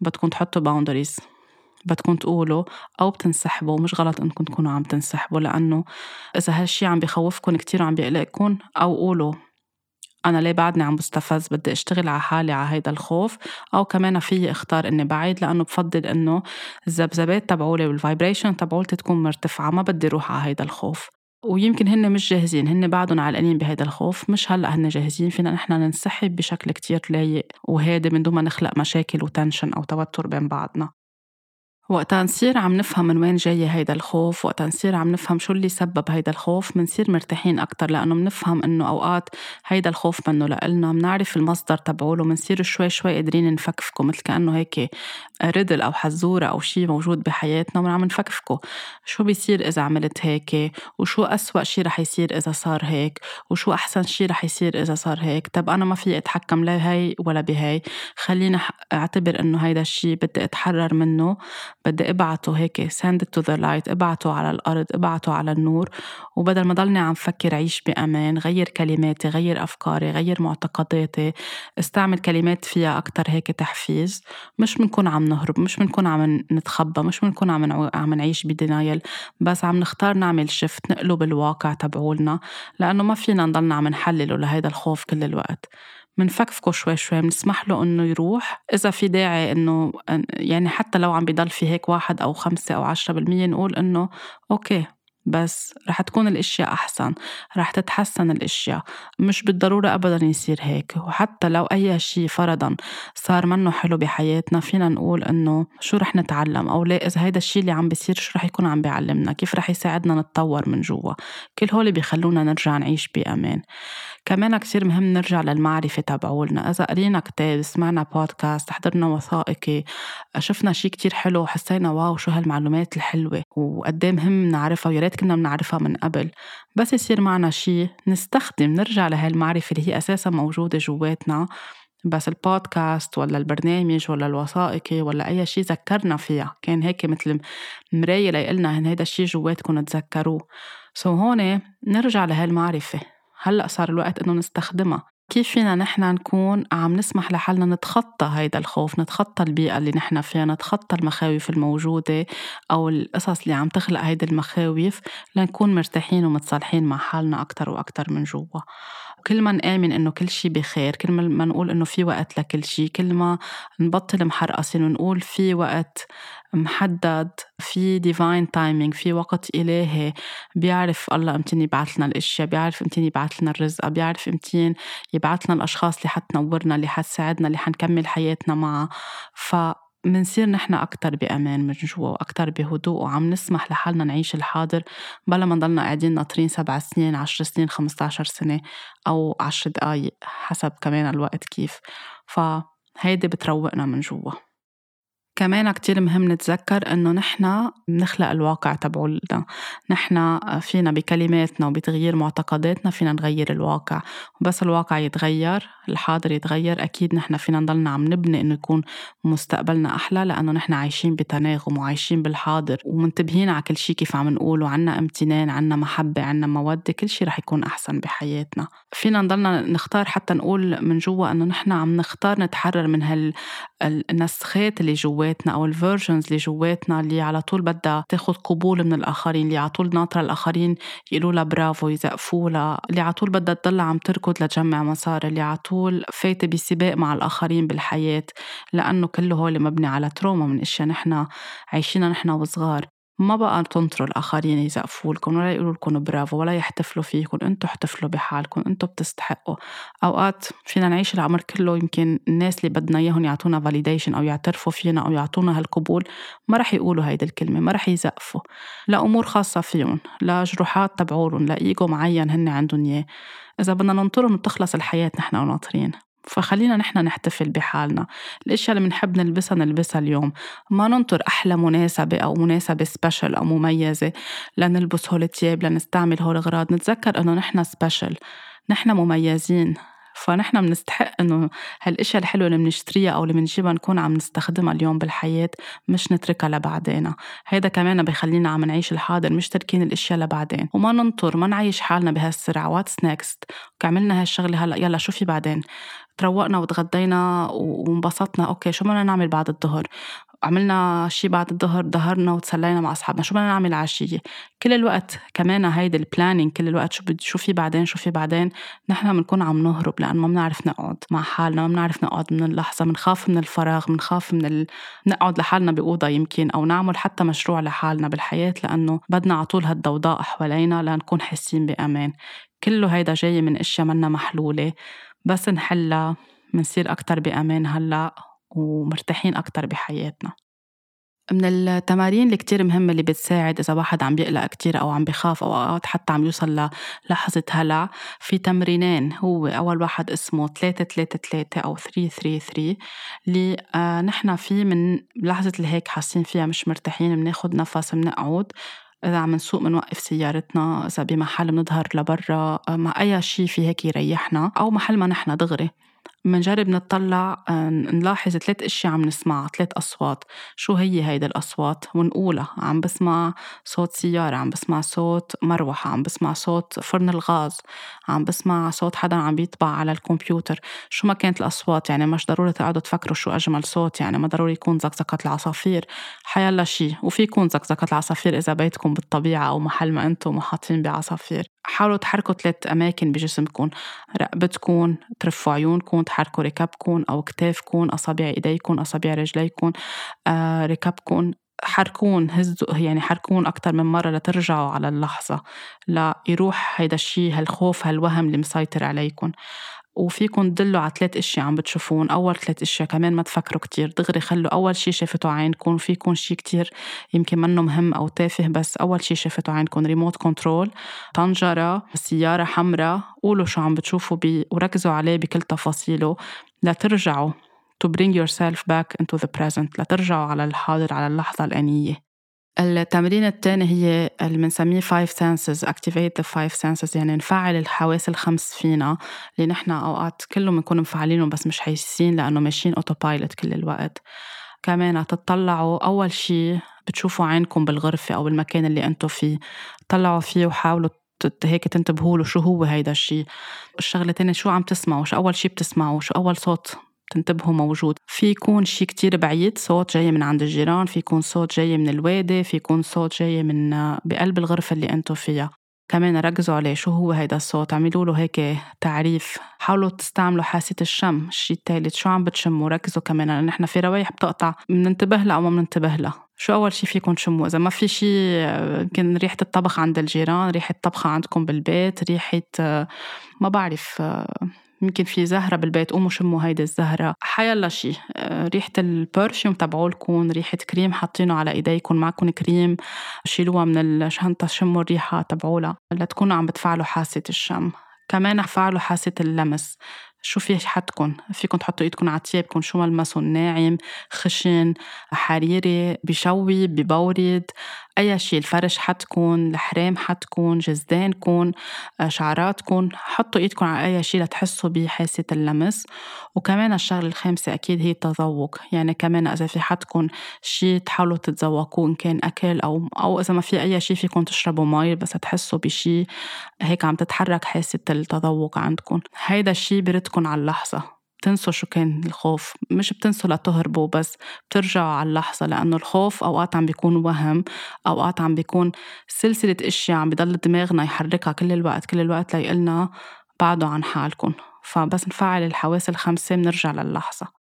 [SPEAKER 1] بدكم تحطوا boundaries بدكم تقولوا أو بتنسحبوا. مش غلط إنكم تكونوا عم تنسحبوا لأنه إذا هالشي عم بخوفكم كتير وعم بيقلقكم أو قولوا أنا ليه بعدني عم بستفز؟ بدي أشتغل على حالي على هيدا الخوف. أو كمان في اختار إني بعيد لأنه بفضل إنه الذبذبات تبعولي وال vibration تبعولتي تكون مرتفعة. ما بدي روح على هيدا الخوف. ويمكن هن مش جاهزين هن بعدهم علقانين بهيدا الخوف. مش هلا هن جاهزين فينا نحن ننسحب بشكل كتير لايق وهادي من دون ما نخلق مشاكل و tension أو توتر بين بعضنا. وقتا نصير عم نفهم من وين جاي هيدا الخوف وقتا نصير عم نفهم شو اللي سبب هيدا الخوف منصير مرتاحين أكتر لأنه منفهم إنه أوقات هيدا الخوف منه لإلنا منعرف المصدر تبعوله منصير شوي شوي قادرين نفكفكه مثل كأنه هيك ردل أو حزورة أو شي موجود بحياتنا وعم نفكفكه. شو بيصير إذا عملت هيك؟ وشو أسوأ شي رح يصير إذا صار هيك؟ وشو أحسن شي رح يصير إذا صار هيك؟ طب أنا ما في أتحكم لا بهي ولا بهي. خلينا أعتبر إنه هيدا الشي بدي أتحرر منه. بدي ابعته هيك send it to the light ابعته على الأرض ابعته على النور. وبدل ما ضلني عم فكر عيش بأمان غير كلماتي غير أفكاري غير معتقداتي استعمل كلمات فيها أكتر هيك تحفيز. مش بنكون عم نهرب مش بنكون عم نتخبى مش بنكون عم عم نعيش بدينايل بس عم نختار نعمل شفت نقلب الواقع تبعولنا لأنه ما فينا نضلنا عم نحلله لهيدا الخوف كل الوقت. منفكفكه شوي شوي بنسمح له إنه يروح. إذا في داعي إنه يعني حتى لو عم بضل في هيك واحد أو خمسة أو عشرة بالمية نقول إنه أوكي. بس رح تكون الأشياء أحسن رح تتحسن الأشياء. مش بالضرورة ابدا يصير هيك. وحتى لو أي شيء فرضا صار منه حلو بحياتنا فينا نقول إنه شو رح نتعلم؟ أو ليه إذا هيدا الشيء اللي عم بيصير شو رح يكون عم بيعلمنا؟ كيف رح يساعدنا نتطور من جوا؟ كل هول بيخلونا نرجع نعيش بأمان. كمان كثير مهم نرجع للمعرفة تبعولنا. إذا قرينا كتاب سمعنا بودكاست حضرنا وثائقي شفنا شيء كتير حلو وحسينا واو شو هالمعلومات الحلوة. وقد إيه مهم نعرفها ويا ريت كنا بنعرفها من قبل. بس يصير معنا شيء نستخدم نرجع لهالمعرفة اللي هي أساسا موجودة جواتنا. بس البودكاست ولا البرنامج ولا الوثائقي ولا أي شيء ذكرنا فيها. كان هيك مثل مراية ليقلنا هن هيدا الشيء جواتكم تذكروه. سو هون نرجع لهالمعرفة هلأ صار الوقت إنه نستخدمها. كيف فينا نحن نكون عم نسمح لحالنا نتخطى هيدا الخوف نتخطى البيئة اللي نحن فيها نتخطى المخاوف الموجودة أو القصص اللي عم تخلق هيدي المخاوف لنكون مرتاحين ومتصالحين مع حالنا أكتر وأكتر من جوا. كل ما نآمن إنه كل شي بخير كل ما نقول إنه في وقت لكل شي كل ما نبطل محرقصين ونقول في وقت محدد في divine timing في وقت إلهي بيعرف الله امتين يبعث لنا الأشياء بيعرف امتين يبعث لنا الرزق بيعرف امتين يبعث لنا الأشخاص اللي حتنورنا اللي حتساعدنا اللي حنكمل حياتنا معها ف منصير نحن أكتر بأمان من جوا وأكتر بهدوء وعم نسمح لحالنا نعيش الحاضر بلا ما نضلنا قاعدين ناطرين سبع سنين عشر سنين خمسة عشر سنة أو عشر دقايق حسب كمان الوقت كيف. فهيدي بتروقنا من جوا. كمان كتير مهم نتذكر إنه نحن بنخلق الواقع تبعولنا. نحن فينا بكلماتنا وبتغيير معتقداتنا فينا نغير الواقع. وبس الواقع يتغير الحاضر يتغير أكيد نحن فينا نضلنا عم نبني إنه يكون مستقبلنا أحلى لأنه نحن عايشين بتناغم وعايشين بالحاضر ومنتبهين على كل شي كيف عم نقول وعنا امتنان عنا محبة عنا مودة كل شي رح يكون أحسن بحياتنا. فينا نضلنا نختار حتى نقول من جوا إنه نحن عم نختار نتحرر من هال النسخات اللي جواتنا أو ال versions اللي جواتنا اللي على طول بدها تاخذ قبول من الآخرين اللي على طول ناطرة الآخرين يقولوا لها برافو يزقفوا لها اللي على طول بدها تضل عم تركض لتجمع مصاري اللي على طول فايتة بسباق مع الآخرين بالحياة لأنه كله هول مبني على trauma من إشياء نحن عايشينها نحن وصغار. ما بقى تنطروا الآخرين يزقفوا لكم ولا يقولوا لكم برافو ولا يحتفلوا فيكم أنتوا احتفلوا بحالكم أنتوا بتستحقوا. أوقات فينا نعيش العمر كله يمكن الناس اللي بدنا إياهم يعطونا validation أو يعترفوا فينا أو يعطونا هالقبول ما رح يقولوا هيدي الكلمة ما رح يزقفوا. لأمور خاصة فيهم لجروحات تبعولهم لإيجو معين هن عندهم إياه. إذا بدنا ننطرهم بتخلص الحياة نحن وناطرين. فخلينا نحن نحتفل بحالنا. الأشياء اللي بنحب نلبسها نلبسها اليوم. ما ننطر أحلى مناسبة أو مناسبة special أو مميزة لنلبس هول الثياب لنستعمل هول الأغراض. نتذكر إنه نحن special نحن مميزين. فنحن بنستحق إنه هالإشياء الحلوة اللي بنشتريها أو اللي بنجيبها نكون عم نستخدمها اليوم بالحياة مش نتركها لبعدين. هيدا كمان بيخلينا عم نعيش الحاضر مش تركين الإشياء لبعدين. وما ننطر ما نعيش حالنا بهالسرعة. what's next عملنا هالشغلة هلأ. يلا شو في بعدين؟ تروقنا وتغدينا وانبسطنا. okay شو بدنا نعمل بعد الظهر؟ عملنا شي بعد الظهر ظهرنا وتسلينا مع أصحابنا. شو بدنا نعمل عشيه كل الوقت كمان هيدي البلانينج كل الوقت شو بدي شو في بعدين شو في بعدين نحن بنكون عم نهرب لأن ما بنعرف نقعد مع حالنا ما بنعرف نقعد من اللحظة بنخاف من الفراغ بنخاف من ال... نقعد لحالنا بأوضة يمكن أو نعمل حتى مشروع لحالنا بالحياة لأنه بدنا على طول هالضوضاء حوالينا لنكون حاسين بأمان. كله هيدا جاي من أشياء منا محلولة بس نحلها منصير أكتر بأمان هلأ. ومرتاحين أكتر بحياتنا. من التمارين اللي كتير مهمة اللي بتساعد إذا واحد عم بيقلق كتير أو عم بخاف أو حتى عم يوصل للحظة هلع في تمرينين هو أول واحد اسمه 3 3 3 أو 3 3 3 اللي آه نحن فيه من لحظة اللي هيك حاسين فيها مش مرتاحين بناخد نفس بنقعد. إذا عم نسوق منوقف سيارتنا إذا بمحل بنظهر لبرا آه، مع أي شيء في هيك يريحنا أو محل ما نحن دغري. منجرب نطلع آه، نلاحظ ثلاث أشياء عم نسمعها ثلاث أصوات. شو هي هيدي الأصوات؟ ونقولها عم بسمع صوت سيارة عم بسمع صوت مروحة عم بسمع صوت فرن الغاز عم بسمع صوت حدا عم بيطبع على الكمبيوتر. شو ما كانت الأصوات؟ يعني مش ضروري تقعدوا تفكروا شو أجمل صوت يعني ما ضروري يكون زقزقة العصافير. حيلا شيء وفي يكون زقزقة العصافير إذا بيتكم بالطبيعة أو محل ما أنتم محاطين بعصافير. حاولوا تحركوا ثلاث أماكن بجسمكم. رقبتكم ترفوا عيونكم تحركوا ركبكم أو كتافكم أصابع إيديكم أصابع رجليكم آه ركبكم حركون هزوا يعني حركون أكتر من مرة لترجعوا على اللحظة ليروح هيدا الشي هالخوف هالوهم اللي مسيطر عليكم وفيكم تدلوا على ثلاث إشياء عم بتشوفون. أول ثلاث إشياء كمان ما تفكروا كتير. دغري خلوا أول شيء شافته عينكم فيكم شيء كتير يمكن منه مهم أو تافه بس أول شيء شافته عينكم remote control طنجرة سيارة حمراء. قولوا شو عم بتشوفوا بي وركزوا عليه بكل تفاصيله. لترجعوا to bring yourself back into the present. لترجعوا على الحاضر على اللحظة الآنية. التمرين الثاني هي اللي بنسميه five senses activate the five senses يعني نفعل الحواس الخمس فينا اللي نحن أوقات كلهم بنكون مفعلينهم بس مش حاسين لأنه ماشيين أوتوبايلوت كل الوقت. كمان تطلعوا أول شي بتشوفوا عينكم بالغرفة أو بالمكان اللي أنتوا فيه. طلعوا فيه وحاولوا هيك تنتبهوا له شو هو هيدا الشيء الشغلة الثانية شو عم تسمعوا؟ شو أول شيء بتسمعوا؟ شو أول صوت تنتبهوا موجود. في يكون شيء كتير بعيد صوت جاي من عند الجيران في يكون صوت جاي من الوادي في يكون صوت جاي من بقلب الغرفة اللي انتو فيها. كمان ركزوا عليه شو هو هيدا الصوت؟ عملوا له هيك تعريف. حاولوا تستعملوا حاسة الشم الشيء الثالث شو عم بتشموا؟ ركزوا كمان لأن نحن في روايح بتقطع. بننتبه لها أو ما بننتبه لها؟ شو أول شيء فيكم تشموا إذا ما في شيء يمكن ريحة الطبخ عند الجيران ريحة طبخة عندكم بالبيت ريحة ما بعرف يمكن في زهرة بالبيت قوموا شموا هيدي الزهرة. حيلا شي. آه، ريحة البرفيوم تبعولكم ريحة كريم حاطينه على ايديكم معكم كريم. شيلوها من الشنطة شموا الريحة تبعولها لتكونوا عم بتفعلوا حاسة الشم. كمان فعلوا حاسة اللمس. شو في حدكم فيكم تحطوا ايدكم على تيابكم شو ملمسهم ناعم خشن حريري بشوي ببورد. أي شيء الفرش حدكم الحرام حدكم جزدانكم آه، شعراتكم حطوا إيدكم على أي شيء لتحسوا بحاسة اللمس. وكمان الشغلة الخامسة أكيد هي التذوق. يعني كمان إذا في حدكم شيء تحاولوا تتذوقوه إن كان أكل أو أو إذا ما في أي شيء فيكم تشربوا مي بس تحسوا بشيء هيك عم تتحرك حاسة التذوق عندكم. هيدا الشيء بردكم على اللحظة. بتنسوا شو كان الخوف. مش بتنسوا لتهربوا بس بترجعوا على اللحظة لأنه الخوف أوقات عم بيكون وهم أوقات عم بيكون سلسلة أشياء عم بضل دماغنا يحركها كل الوقت كل الوقت ليقلنا بعدوا عن حالكم فبس نفعل الحواس الخمسة بنرجع للحظة.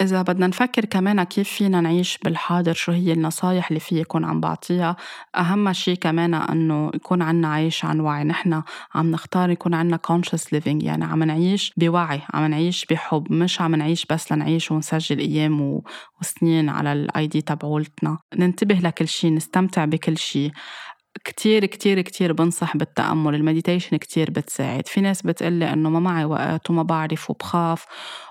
[SPEAKER 1] إذا بدنا نفكر كمان كيف فينا نعيش بالحاضر شو هي النصايح اللي في يكون عم بعطيها. أهم شيء كمان أنه يكون عنا عيش عن وعي. نحن عم نختار يكون عنا conscious living يعني عم نعيش بوعي عم نعيش بحب. مش عم نعيش بس لنعيش ونسجل أيام وسنين على ال ID تبعولتنا. ننتبه لكل شيء نستمتع بكل شيء كتير كتير كتير بنصح بالتأمل. ال meditation كتير بتساعد. في ناس بتقلي إنه ما معي وقت وما بعرف وبخاف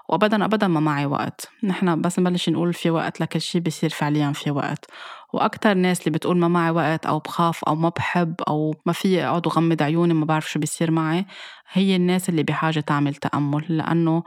[SPEAKER 1] وأبدا أبدا ما معي وقت. نحن بس نبلش نقول في وقت لكل شيء بصير فعليا في وقت. وأكتر ناس اللي بتقول ما معي وقت أو بخاف أو ما بحب أو ما في أقعد وغمض عيوني ما بعرف شو بيصير معي هي الناس اللي بحاجة تعمل تأمل لأنه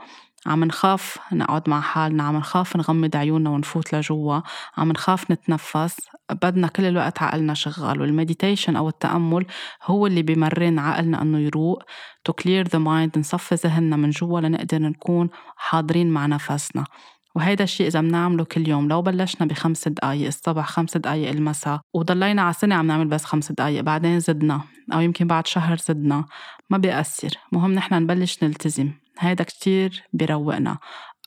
[SPEAKER 1] عم نخاف نقعد مع حالنا عم نخاف نغمض عيوننا ونفوت لجوا عم نخاف نتنفس بدنا كل الوقت عقلنا شغال والمديتيشن أو التأمل هو اللي بيمرن عقلنا أنه يروق to clear the mind نصفي ذهننا من جوا لنقدر نكون حاضرين مع نفسنا. وهيدا الشيء إذا بنعمله كل يوم لو بلشنا بخمس دقايق الصبح خمس دقايق المساء وضلينا على سنة عم نعمل بس خمس دقايق بعدين زدنا أو يمكن بعد شهر زدنا ما بيأثر. مهم نحن نبلش نلتزم. هيدا كتير بيروقنا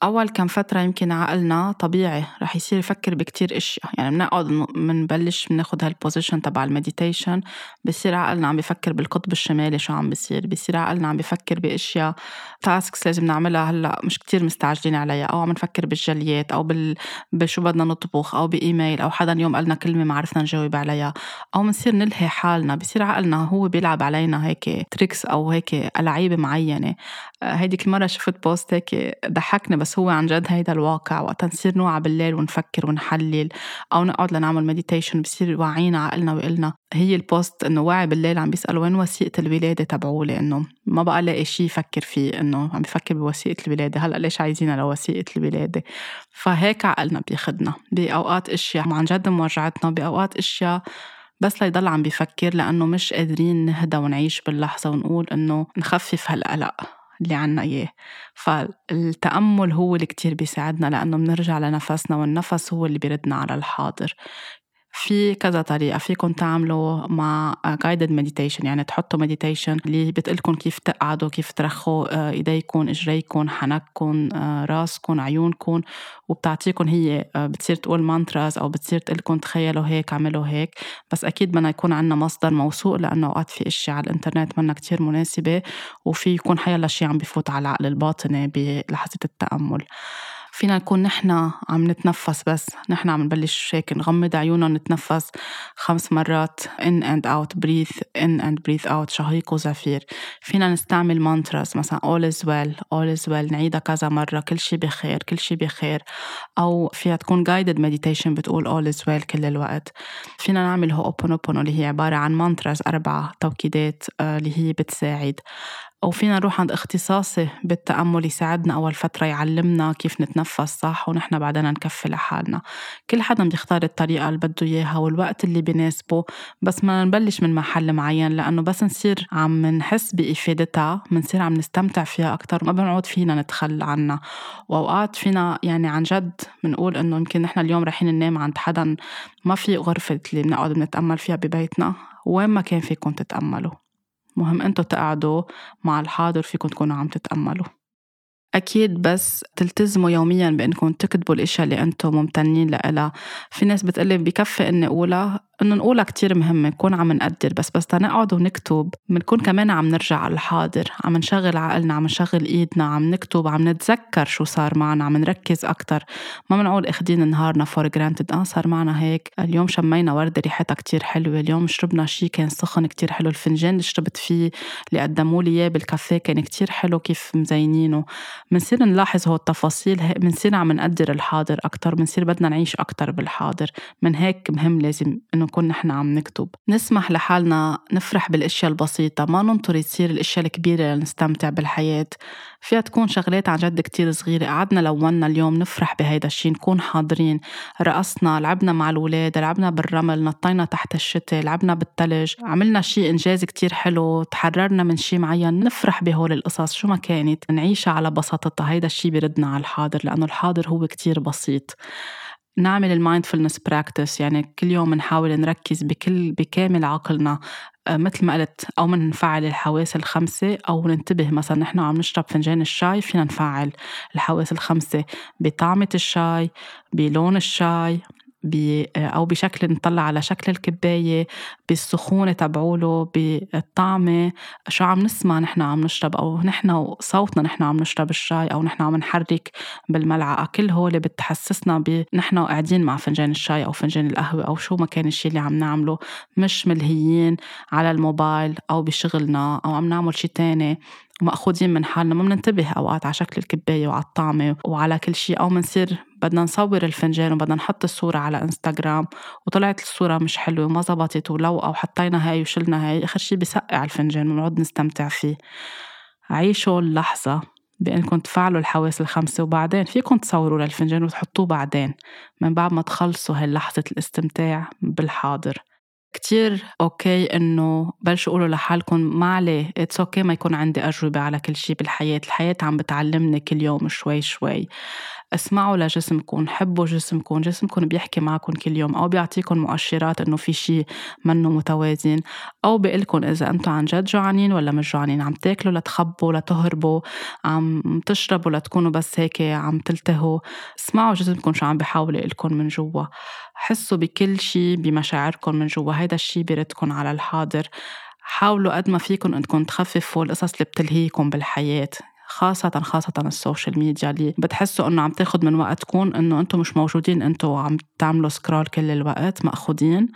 [SPEAKER 1] أول كم فترة يمكن عقلنا طبيعي رح يصير يفكر بكتير أشياء يعني بنقعد بنبلش بناخد ها ال position تبع ال meditation بصير عقلنا عم بفكر بالقطب الشمالي شو عم بيصير بصير عقلنا عم بفكر بأشياء tasks لازم نعملها هلأ مش كتير مستعجلين عليها. أو عم نفكر بالجليات أو بال... بشو بدنا نطبخ أو بإيميل أو حدا اليوم قالنا كلمة ما عرفنا نجاوب عليها. أو بنصير نلهي حالنا بصير عقلنا هو بيلعب علينا هيك tricks أو هيك ألعاب معينة. هيديك المرة شفت post هيك ضحكني بس هو عن جد هيدا الواقع. وقت نصير نوعى بالليل ونفكر ونحلل أو نقعد لنعمل meditation بصير واعينا عقلنا وقلنا. هي ال post إنه واعي بالليل عم بيسأل وين وثيقة الولادة تبعولي؟ إنه ما بقى لاقي شيء يفكر فيه. إنه عم بفكر بوثيقة الولادة. هلأ ليش عايزينها لوثيقة الولادة؟ فهيك عقلنا بياخدنا. بأوقات أشياء عن جد موجعتنا بأوقات أشياء بس ليضل عم بيفكر لأنه مش قادرين نهدى ونعيش باللحظة ونقول إنه نخفف هالقلق. اللي عنا إياه. فالتأمل هو اللي كتير بيساعدنا لأنه بنرجع لنفسنا والنفس هو اللي بيردنا على الحاضر. في كذا طريقة. فيكم تعملوا مع guided meditation يعني تحطوا meditation اللي بتقلكم كيف تقعدوا كيف ترخوا آه، ايديكم اجريكم حنككم آه، راسكم عيونكم وبتعطيكم هي آه، بتصير تقول مانتراز أو بتصير تقلكم تخيلوا هيك اعملوا هيك. بس أكيد بدنا يكون عندنا مصدر موثوق لأنه أوقات في اشياء على الإنترنت منا كتير مناسبة. وفي يكون حيلا شيء عم بفوت على العقل الباطني بلحظة التأمل. فينا نكون نحن عم نتنفس بس. نحن عم نبلش هيك نغمض عيوننا ونتنفس. خمس مرات in and out breathe in and breathe out شهيق وزفير. فينا نستعمل mantras مثلا all is well all is well نعيدها كذا مرة كل شي بخير كل شي بخير. أو فيها تكون guided meditation بتقول all is well كل الوقت. فينا نعمل هوبونوبونو اللي هي عبارة عن mantras أربع توكيدات آه، اللي هي بتساعد. أو فينا نروح عند اختصاصي بالتأمل يساعدنا أول فترة يعلمنا كيف نتنفس صح؟ ونحن بعدين نكفي لحالنا. كل حدا بيختار الطريقة اللي بده إياها والوقت اللي بيناسبه بس ما نبلش من محل معين لأنه بس نصير عم نحس بإفادتها بنصير عم نستمتع فيها أكتر ما بنعود فينا نتخلى عنها. وأوقات فينا يعني عن جد بنقول إنه يمكن نحن اليوم رايحين ننام عند حدا ما في غرفة اللي بنقعد بنتأمل فيها ببيتنا وين ما كان فيكم تتأملوا. مهم انتو تقعدوا مع الحاضر فيكم تكونوا عم تتأملوا. أكيد بس تلتزموا يوميا بأنكم تكتبوا الأشياء اللي أنتم ممتنين لها في ناس بتقلي بكفي إني أقولها إنه نقولها كتير مهمة نكون عم نقدر بس بس تنقعد ونكتب. بنكون كمان عم نرجع على الحاضر عم نشغل عقلنا عم نشغل إيدنا عم نكتب عم نتذكر شو صار معنا عم نركز أكتر. ما بنقول إخدين نهارنا for granted آه صار معنا هيك. اليوم شمينا وردة ريحتها كتير حلوة. اليوم شربنا شي كان سخن كتير حلو. الفنجان اللي شربت فيه اللي قدموا لي إياه بالكافيه كان كتير حلو كيف مزينينه. بنصير نلاحظ هول التفاصيل بنصير عم نقدر الحاضر أكتر بنصير بدنا نعيش أكتر بالحاضر. من هيك مهم لازم إنه نكون نحن عم نكتب. نسمح لحالنا نفرح بالأشياء البسيطة ما ننطر يصير الأشياء الكبيرة لنستمتع بالحياة. فيها تكون شغلات عن جد كتير صغيرة. قعدنا لونا اليوم نفرح بهيدا الشي نكون حاضرين. رقصنا لعبنا مع الولاد لعبنا بالرمل نطينا تحت الشتاء لعبنا بالتلج. عملنا شي إنجاز كتير حلو تحررنا من شي معين نفرح بهول القصص. شو ما كانت نعيشها على بساطتها. هيدا الشي بيردنا على الحاضر لأنه الحاضر هو كتير بسيط. نعمل ال mindfulness practice يعني كل يوم نحاول نركز بكل بكامل عقلنا آه، مثل ما قلت أو منفعل الحواس الخمسة أو ننتبه مثلا نحن عم نشرب فنجان الشاي فينا نفعل الحواس الخمسة بطعمة الشاي بلون الشاي. أو بشكل نطلع على شكل الكباية بالسخونة تبعوله بالطعمة شو عم نسمع نحن عم نشرب أو نحن وصوتنا نحن عم نشرب الشاي أو نحن عم نحرك بالملعقة. كل هول بتحسسنا بنحن قاعدين مع فنجان الشاي أو فنجان القهوة أو شو ما كان الشي اللي عم نعمله. مش ملهيين على الموبايل أو بشغلنا أو عم نعمل شي تاني. ومأخوذين من حالنا ما بننتبه أوقات على شكل الكباية وعلى الطعمة وعلى كل شيء أو منصير بدنا نصور الفنجان وبدنا نحط الصورة على إنستغرام وطلعت الصورة مش حلوة وما زبطت ولو أو حطينا هاي وشلنا هاي. آخر شي بسقع الفنجان ونقعد نستمتع فيه. عيشوا اللحظة بأنكم تفعلوا الحواس الخمسة وبعدين فيكم تصوروا للفنجان وتحطوه بعدين من بعد ما تخلصوا هاي لحظة الاستمتاع بالحاضر. كتير okay إنه بلشوا قولوا لحالكم ما عليه it's okay ما يكون عندي أجوبة على كل شيء بالحياة الحياة عم بتعلمني كل يوم شوي شوي. أسمعوا لجسمكم حبوا جسمكم جسمكم بيحكي معكم كل يوم أو بيعطيكم مؤشرات إنه في شيء منه متوازن أو بيقلكم إذا أنتم عن جد جوعانين ولا مش جوعانين عم تاكلوا لتخبوا لتهربوا عم تشربوا لتكونوا بس هيك عم تلتهوا اسمعوا جسمكم شو عم بيحاول يقلكم من جوا حسوا بكل شيء بمشاعركم من جوا هيدا الشيء بيردكم على الحاضر حاولوا قد ما فيكم انكم تخففوا القصص اللي بتلهيكم بالحياة. خاصة خاصة ال social media اللي بتحسوا إنه عم تاخد من وقتكم إنه أنتم مش موجودين أنتم عم تعملوا scroll كل الوقت مأخوذين.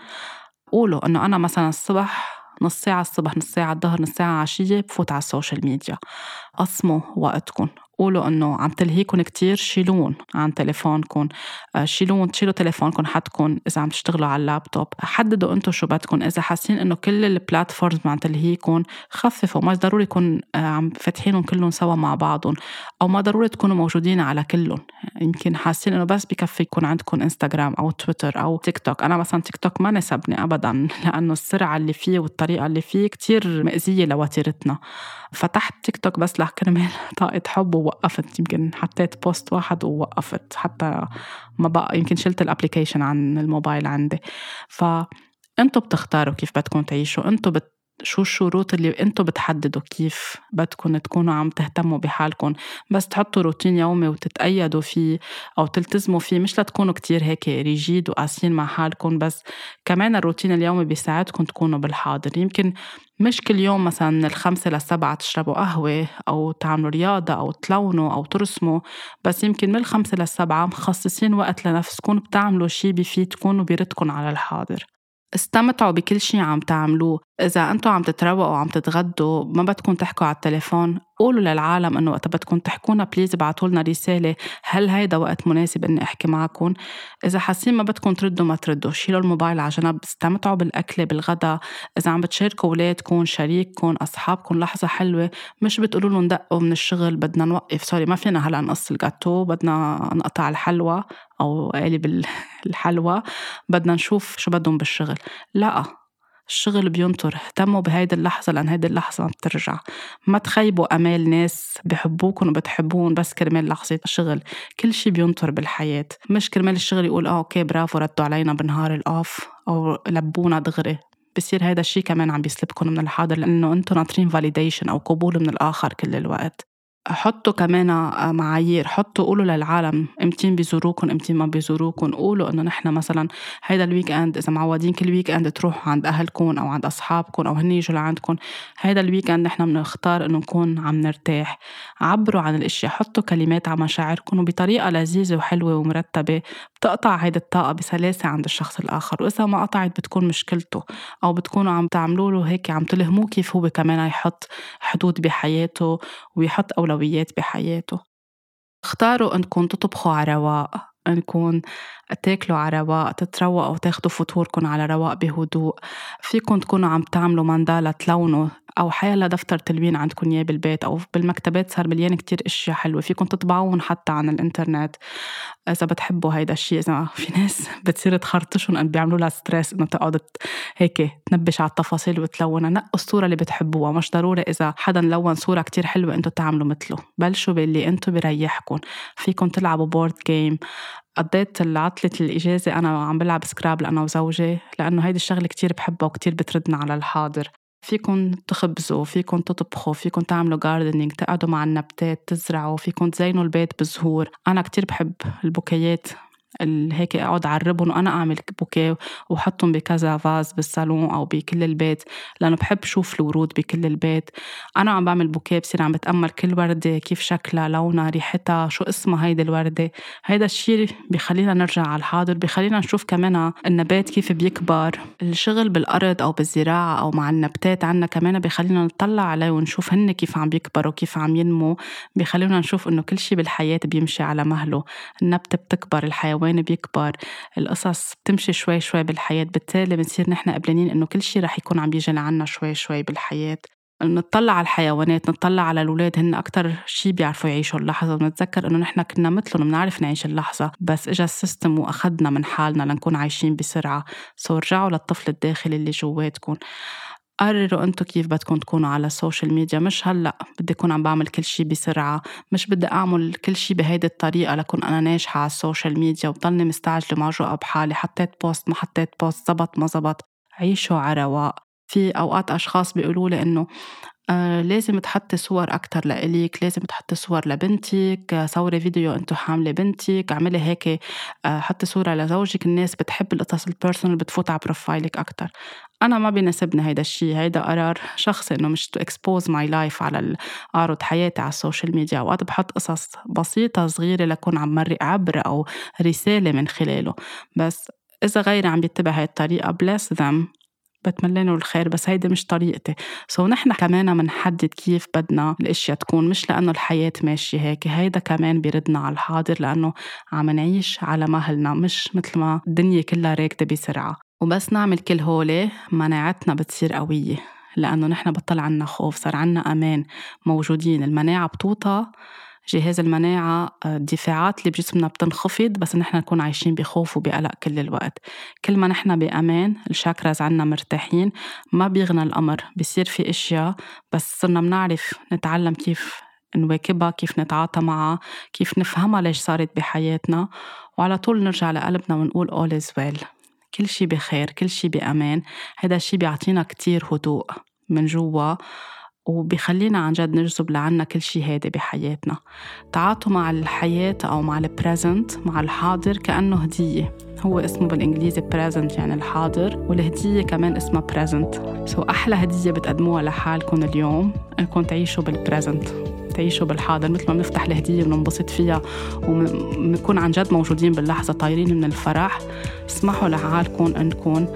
[SPEAKER 1] قولوا إنه أنا مثلا الصبح نص ساعة الصبح نص ساعة الظهر نص ساعة عشية بفوت على ال social media. قسموا وقتكم. قولوا إنه عم تلهيكم كتير شيلون عن تليفونكم آه، شيلون شيلوا تليفونكم حدكم إذا عم تشتغلوا على اللابتوب. حددوا أنتم شو بدكم إذا حاسين إنه كل ال platforms عم تلهيكم خففوا. ما ضروري يكون آه، عم فاتحينهم كلهم سوا مع بعضهم أو ما ضروري تكونوا موجودين على كلهم يمكن حاسين إنه بس بكفي يكون عندكم انستغرام أو تويتر أو تيك توك أنا مثلا تيك توك ما ناسبني ابدا لأنه السرعة اللي فيه والطريقة اللي فيه كتير مأذية لوتيرتنا. فتحت تيك توك بس لكرمال طاقة حب ووقفت يمكن حطيت post واحد ووقفت. حتى ما بقى يمكن شلت ال application عن الموبايل عندي. فانتوا بتختاروا كيف بدكم تعيشوا أنتوا بت شو الشروط اللي أنتم بتحددوا كيف بدكم تكونوا عم تهتموا بحالكم؟ بس تحطوا روتين يومي وتتقيدوا فيه أو تلتزموا فيه مش لتكونوا كتير هيك rigid وقاسيين مع حالكم بس كمان الروتين اليومي بيساعدكم تكونوا بالحاضر. يمكن مش كل يوم مثلا من الخمسة للسبعة تشربوا قهوة أو تعملوا رياضة أو تلونوا أو ترسموا بس يمكن من الخمسة للسبعة مخصصين وقت لنفسكم بتعملوا شي بيفيدكم وبيردكم على الحاضر. استمتعوا بكل شي عم تعملوه. إذا أنتوا عم تتروقوا وعم تتغدوا ما بدكم تحكوا على التليفون. قولوا للعالم إنه وقت بدكم تحكونا بليز ابعتوا لنا رسالة. هل هيدا وقت مناسب إني أحكي معكم؟ إذا حاسين ما بدكم تردوا ما تردوا. شيلوا الموبايل على جنب استمتعوا بالأكلة بالغدا. إذا عم بتشاركوا أولادكم شريككم أصحابكم لحظة حلوة. مش بتقولوا لهم دقوا من الشغل بدنا نوقف. sorry ما فينا هلأ نقص الجاتو بدنا نقطع الحلوى أو قالب الحلوى. بدنا نشوف شو بدهم بالشغل. لا. الشغل بينطر اهتموا بهيدي اللحظة لأن هيدي اللحظة ما بترجع ما تخيبوا أمال ناس بحبوكم وبتحبون بس كرمال لحظة شغل كل شي بينطر بالحياة. مش كرمال الشغل يقول آه okay برافو ردوا علينا بنهار ال off أو لبونا دغري. بصير هذا الشيء كمان عم بيسلبكم من الحاضر لأنه أنتم ناطرين validation أو قبول من الآخر كل الوقت. حطوا كمان آه، معايير. حطوا قولوا للعالم امتين بيزوروكم امتين ما بيزوروكم قولوا إنه نحن مثلا هيدا ال weekend إذا معودين كل weekend تروحوا عند أهلكم أو عند أصحابكم أو هن يجوا لعندكم هيدا ال weekend نحن بنختار إنه نكون عم نرتاح. عبروا عن الأشياء حطوا كلمات على مشاعركم وبطريقة لذيذة وحلوة ومرتبة. بتقطع هيدي الطاقة بسلاسة عند الشخص الآخر وإذا ما قطعت بتكون مشكلته أو بتكونوا عم تعملوا له هيك عم تلهموه كيف هو كمان يحط حدود بحياته ويحط اولويات الأولويات بحياته. اختاروا أنكم تطبخوا على رواق أنكم تاكلوا على رواق تتروقوا وتاخدوا فطوركم على رواق بهدوء. فيكم تكونوا عم تعملوا مندالة تلونوا أو حيلا دفتر تلوين عندكم إياه بالبيت أو بالمكتبات صار مليان كتير إشياء حلوة. فيكم تطبعوهم حتى عن الإنترنت. إذا بتحبوا هيدا الشيء إذا في ناس بتصير تخرطشهم ان بيعملوا لها stress إنه تقعد هيك تنبش على التفاصيل وتلونها. نقوا الصورة اللي بتحبوها. مش ضروري إذا حدا لون صورة كتير حلوة أنتم تعملوا مثله. بلشوا باللي أنتم بريحكم فيكم تلعبوا board game قضيت عطلة الإجازة أنا عم بلعب Scrabble أنا وزوجي لأنه هيدي الشغلة كتير بحبها وكتير بتردنا على الحاضر. فيكن تخبزوا فيكن تطبخوا فيكن تعملوا gardening تقعدوا مع النباتات تزرعوا فيكن تزينوا البيت بزهور. أنا كتير بحب البوكيات. هيك أقعد عربهم وأنا أعمل بوكيه وحطهم بكذا فاز بالصالون أو بكل البيت لأنه بحب شوف الورود بكل البيت. أنا عم بعمل بوكيه بصير عم بتأمل كل وردة كيف شكلها لونها ريحتها شو اسمها هيدي الوردة. هيدا الشيء بخلينا نرجع على الحاضر بخلينا نشوف كمان النبات كيف بيكبر. الشغل بالأرض أو بالزراعة أو مع النباتات عنا كمان بخلينا نطلع عليه ونشوف هن كيف عم بيكبروا كيف عم ينمو. بخلينا نشوف إنه كل شيء بالحياة بيمشي على مهله. النبتة بتكبر الحيوان بيكبر القصص بتمشي شوي شوي بالحياة بالتالي بنصير نحن قبلانين إنه كل شيء رح يكون عم بيجي لعنا شوي شوي بالحياة. نطلع على الحيوانات نطلع على الأولاد هن أكتر شي بيعرفوا يعيشوا اللحظة. ونتذكر إنه نحن كنا مثلهم بنعرف نعيش اللحظة بس إجا ال system وأخدنا من حالنا لنكون عايشين بسرعة. so رجعوا للطفل الداخلي اللي جواتكم. قرروا أنتم كيف بدكم تكونوا على ال social media مش هلأ بدي أكون عم بعمل كل شيء بسرعة. مش بدي أعمل كل شيء بهيدي الطريقة لكون أنا ناجحة على ال social media وبضلني مستعجلة معجوقه بحالي حطيت post ما حطيت post زبط ما زبط. عيشوا على رواق. في أوقات أشخاص بيقولوا لي إنه آه لازم تحطي صور أكتر لإلك لازم تحطي صور لبنتك صوري فيديو أنت وحاملة بنتك اعملي هيك آه حطي صورة لزوجك الناس بتحب القصص ال personal بتفوت على profile ك أكتر. أنا ما بيناسبني هيدا الشيء هيدا قرار شخصي إنه مش to expose my life على أعرض حياتي على ال social media أوقات بحط قصص بسيطة صغيرة لكون عم مرق عبرة أو رسالة من خلاله. بس إذا غيري عم بيتبع هاي الطريقة bless them. بتمنى الخير بس هيدي مش طريقتي. so نحن كمان منحدد كيف بدنا الأشياء تكون مش لأنه الحياة ماشية هيك هيدا كمان بيردنا على الحاضر لأنه عم نعيش على مهلنا مش مثل ما الدنيا كلها راكدة بسرعة. وبس نعمل كل هولي مناعتنا بتصير قوية لأنه نحن بطل عنا خوف صار عنا أمان موجودين. المناعة بتوطى جهاز المناعة آه، الدفاعات اللي بجسمنا بتنخفض بس نحن نكون عايشين بخوف وبقلق كل الوقت. كل ما نحن بأمان الشاكراز عنا مرتاحين ما بيغنى الأمر بصير في أشياء بس صرنا بنعرف نتعلم كيف نواكبها كيف نتعاطى معها كيف نفهمها ليش صارت بحياتنا وعلى طول نرجع لقلبنا ونقول all is well. كل شي بخير كل شي بأمان. هذا الشي بيعطينا كتير هدوء من جوا. وبيخلينا عن جد نجذب لعنا كل شيء هادي بحياتنا. تعاطوا مع الحياة أو مع ال present مع الحاضر كأنه هدية. هو اسمه بالإنجليزي present يعني الحاضر والهدية كمان اسمها present. so so أحلى هدية بتقدموها لحالكم اليوم إنكم تعيشوا بال present تعيشوا بالحاضر مثل ما بنفتح الهدية وننبسط فيها ونكون عن جد موجودين باللحظة طايرين من الفرح. اسمحوا لحالكم إنكم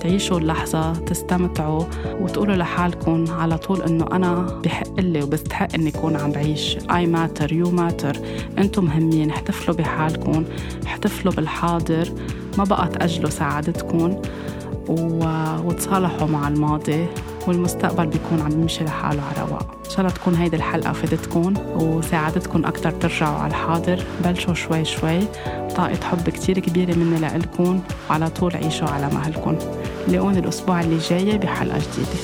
[SPEAKER 1] تعيشوا اللحظة تستمتعوا وتقولوا لحالكم على طول إنه أنا بحق لي وبستحق إني أكون عم بعيش. I matter you matter. أنتم مهمين احتفلوا بحالكم احتفلوا بالحاضر. ما بقى تأجلوا سعادتكم وتصالحوا مع الماضي. والمستقبل بيكون عم يمشي لحاله على رواق. إن شاء الله تكون هيدي الحلقة فادتكم وساعدتكم أكتر ترجعوا على الحاضر. بلشوا شوي شوي. طاقة حب كتير كبيرة مني لإلكم. وعلى طول عيشوا على مهلكم. لاقوني الأسبوع اللي جاي بحلقة جديدة.